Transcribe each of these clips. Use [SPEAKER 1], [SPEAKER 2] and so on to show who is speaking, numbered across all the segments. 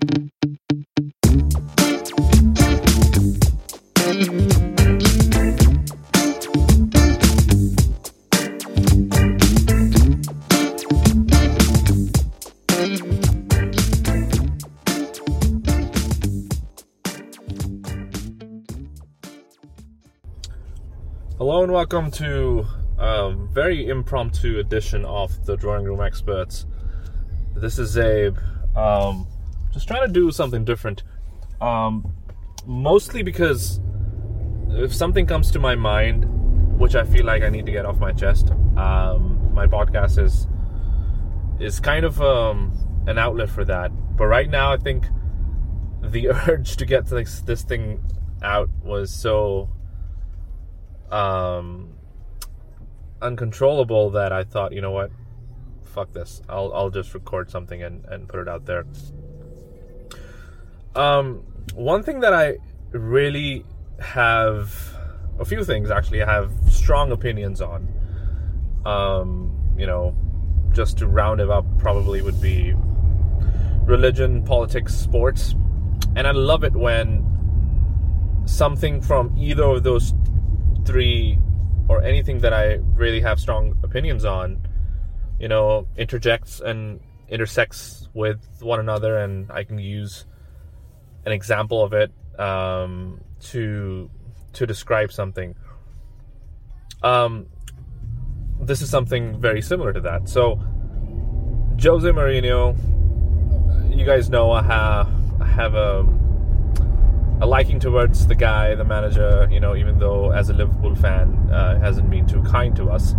[SPEAKER 1] Hello and welcome to a very impromptu edition of the Drawing Room Experts. This is Zaib. Um, just trying to do something different. Um, mostly because if something comes to my mind, which I feel like I need to get off my chest, um, my podcast is is kind of um, an outlet for that. But right now, I think the urge to get this this thing out was so um, uncontrollable that I thought, you know what, fuck this. I'll I'll just record something and, and put it out there. Um, one thing that I really have a few things actually I have strong opinions on. Um, you know, just to round it up, probably would be religion, politics, sports, and I love it when something from either of those three or anything that I really have strong opinions on, you know, interjects and intersects with one another, and I can use an example of it um, to to describe something. Um, this is something very similar to that. So, Jose Mourinho, you guys know I have I have a a liking towards the guy, the manager, you know, even though as a Liverpool fan, uh, hasn't been too kind to us.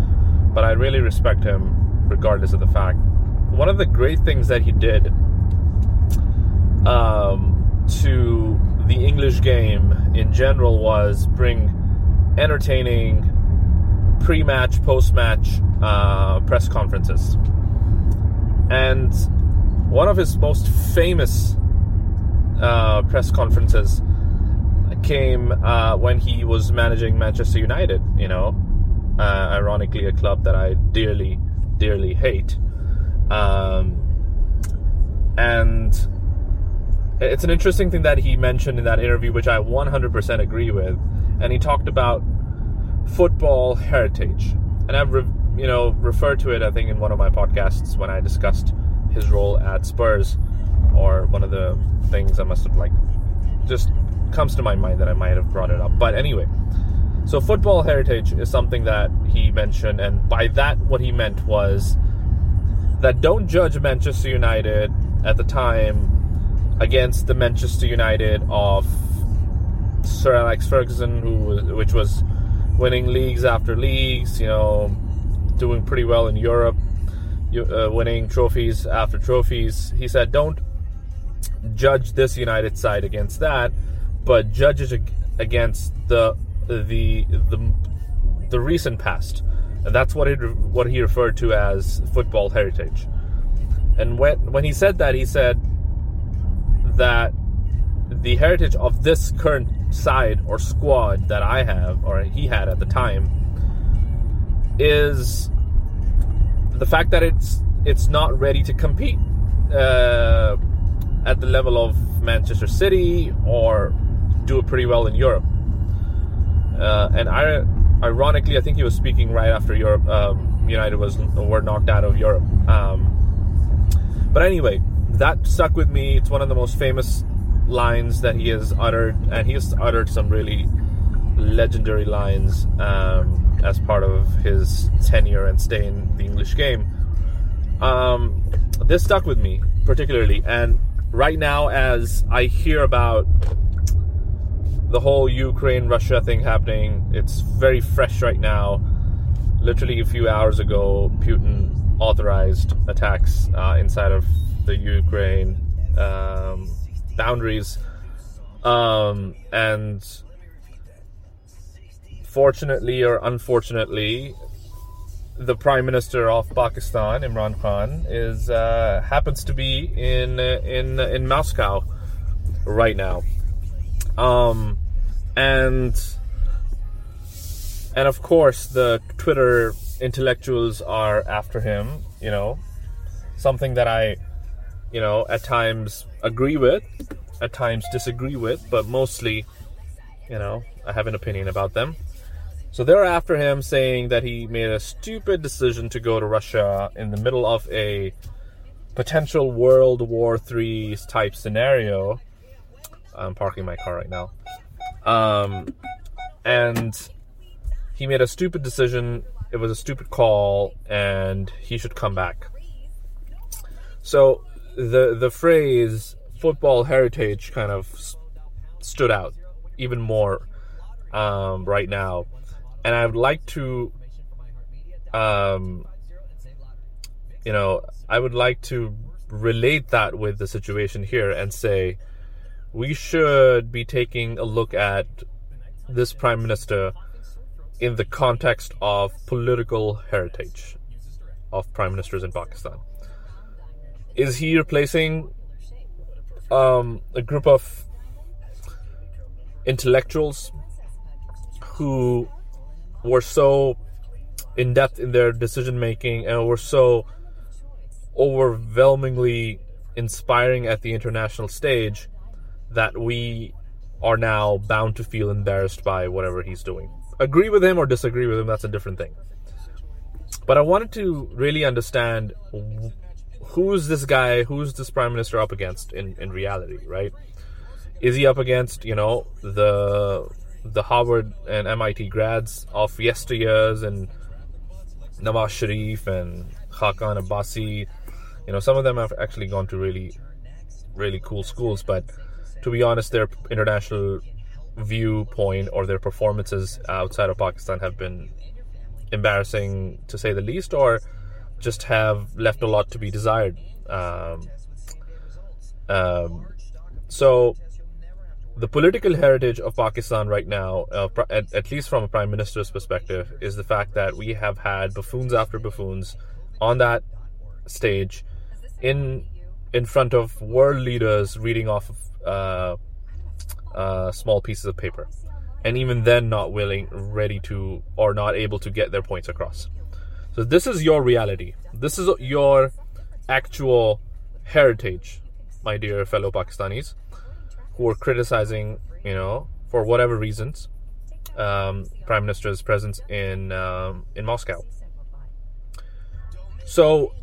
[SPEAKER 1] But I really respect him regardless of the fact. One of the great things that he did um, to the English game in general was bring entertaining pre match, post match uh, press conferences. And one of his most famous uh, press conferences came uh, when he was managing Manchester United. You know, uh, ironically, a club that I dearly, dearly hate. Um, and it's an interesting thing that he mentioned in that interview, which I 100% agree with. And he talked about football heritage, and I've re- you know referred to it. I think in one of my podcasts when I discussed his role at Spurs, or one of the things I must have like just comes to my mind that I might have brought it up. But anyway, so football heritage is something that he mentioned, and by that, what he meant was that don't judge Manchester United at the time against the Manchester United of Sir Alex Ferguson, who which was winning leagues after leagues, you know, doing pretty well in Europe, uh, winning trophies after trophies. He said, don't judge this United side against that but judges against the the the the recent past. And that's what he what he referred to as football heritage. And when when he said that, he said that the heritage of this current side or squad that I have or he had at the time is the fact that it's it's not ready to compete uh, at the level of Manchester City or do it pretty well in Europe. Uh, and I, ironically, I think he was speaking right after Europe. Um, United was were knocked out of Europe. Um, but anyway, that stuck with me. It's one of the most famous lines that he has uttered, and he has uttered some really legendary lines um, as part of his tenure and stay in the English game. Um, this stuck with me particularly, and right now, as I hear about the whole Ukraine Russia thing happening. It's very fresh right now. Literally a few hours ago, Putin authorized attacks uh, inside of the Ukraine um, boundaries. Um, and fortunately or unfortunately, the Prime Minister of Pakistan, Imran Khan, is uh, happens to be in in in Moscow right now. Um, and and of course the Twitter intellectuals are after him. You know, something that I you know, at times agree with, at times disagree with, but mostly, you know, I have an opinion about them. So they're after him saying that he made a stupid decision to go to Russia in the middle of a potential World War III type scenario. I'm parking my car right now. Um, and he made a stupid decision. It was a stupid call, and he should come back. So the the phrase football heritage kind of stood out even more um, right now, and I would like to, um, you know, I would like to relate that with the situation here and say we should be taking a look at this prime minister in the context of political heritage of prime ministers in Pakistan. Is he replacing um, a group of intellectuals who were so in depth in their decision making and were so overwhelmingly inspiring at the international stage that we are now bound to feel embarrassed by whatever he's doing. Agree with him or disagree with him, that's a different thing. But I wanted to really understand who's this guy, who's this prime minister up against in, in reality, right? Is he up against, you know, the the Harvard and MIT grads of yesteryears and Nawaz Sharif and Khaqan Abbasi? You know, some of them have actually gone to really, really cool schools, but to be honest, their international viewpoint or their performances outside of Pakistan have been embarrassing to say the least, or just have left a lot to be desired. Um, um, so, the political heritage of Pakistan right now, uh, at, at, least from a prime minister's perspective, is the fact that we have had buffoons after buffoons on that stage in in front of world leaders reading off of uh, uh, small pieces of paper, and even then not willing, ready to, or not able to get their points across. So this is your reality. This is your actual heritage, my dear fellow Pakistanis, who are criticizing, you know, for whatever reasons, um, Prime Minister's presence in um, in Moscow. So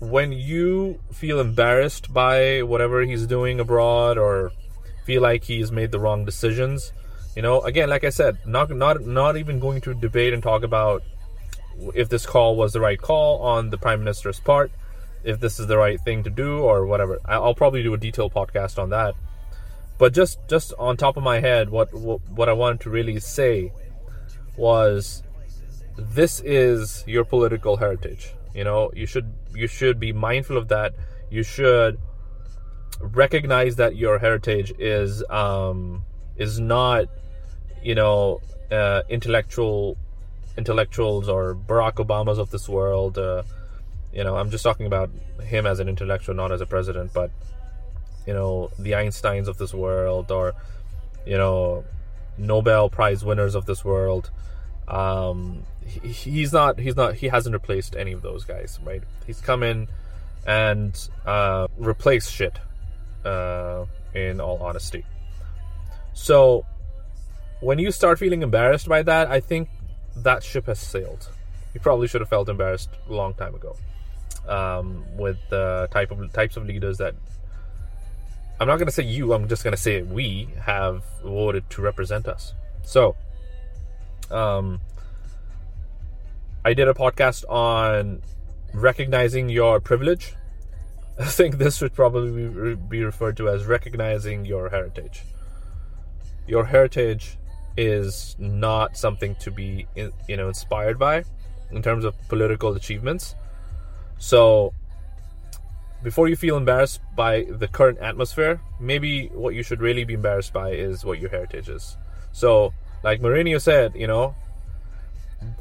[SPEAKER 1] when you feel embarrassed by whatever he's doing abroad or feel like he's made the wrong decisions, you know, again, like I said, not not not even going to debate and talk about if this call was the right call on the prime minister's part, if this is the right thing to do or whatever. I'll probably do a detailed podcast on that. But just just on top of my head, what what, what I wanted to really say was this is your political heritage you know you should you should be mindful of that you should recognize that your heritage is um is not you know uh, intellectual intellectuals or Barack Obamas of this world uh, you know I'm just talking about him as an intellectual not as a president but you know the Einsteins of this world or you know Nobel Prize winners of this world. Um, he, he's not he's not he hasn't replaced any of those guys right? He's come in and uh, replaced shit uh, in all honesty. So when you start feeling embarrassed by that i think that ship has sailed. You probably should have felt embarrassed a long time ago um, with the type of types of leaders that i'm not going to say you i'm just going to say we have voted to represent us. So um, I did a podcast on recognizing your privilege. I think this would probably be referred to as recognizing your heritage. Your heritage is not something to be you know inspired by in terms of political achievements. So before you feel embarrassed by the current atmosphere, maybe what you should really be embarrassed by is what your heritage is. So like Mourinho said, you know,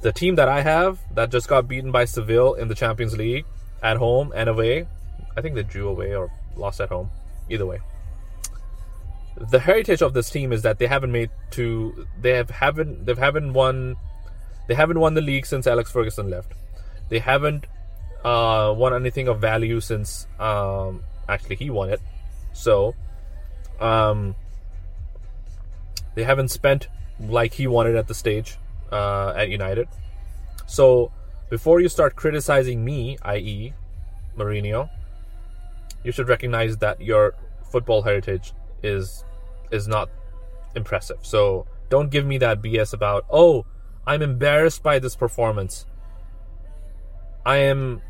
[SPEAKER 1] the team that I have that just got beaten by Seville in the Champions League at home and away, I think they drew away or lost at home. Either way. The heritage of this team is that they haven't made to they have haven't they haven't won they haven't won the league since Alex Ferguson left. They haven't uh, won anything of value since um, Actually, he won it. So, um, they haven't spent like he wanted at the stage uh, at United. So, before you start criticizing me, i.e., Mourinho, you should recognize that your football heritage is is not impressive. So don't give me that BS about, oh, I'm embarrassed by this performance. I am,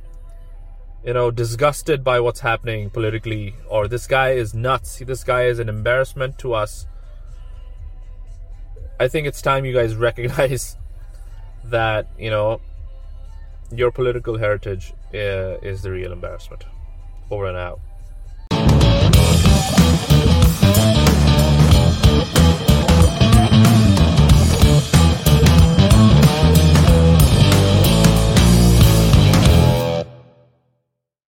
[SPEAKER 1] you know, disgusted by what's happening politically, or this guy is nuts. This guy is an embarrassment to us. I think it's time you guys recognize that, you know, your political heritage uh, is the real embarrassment. Over and out.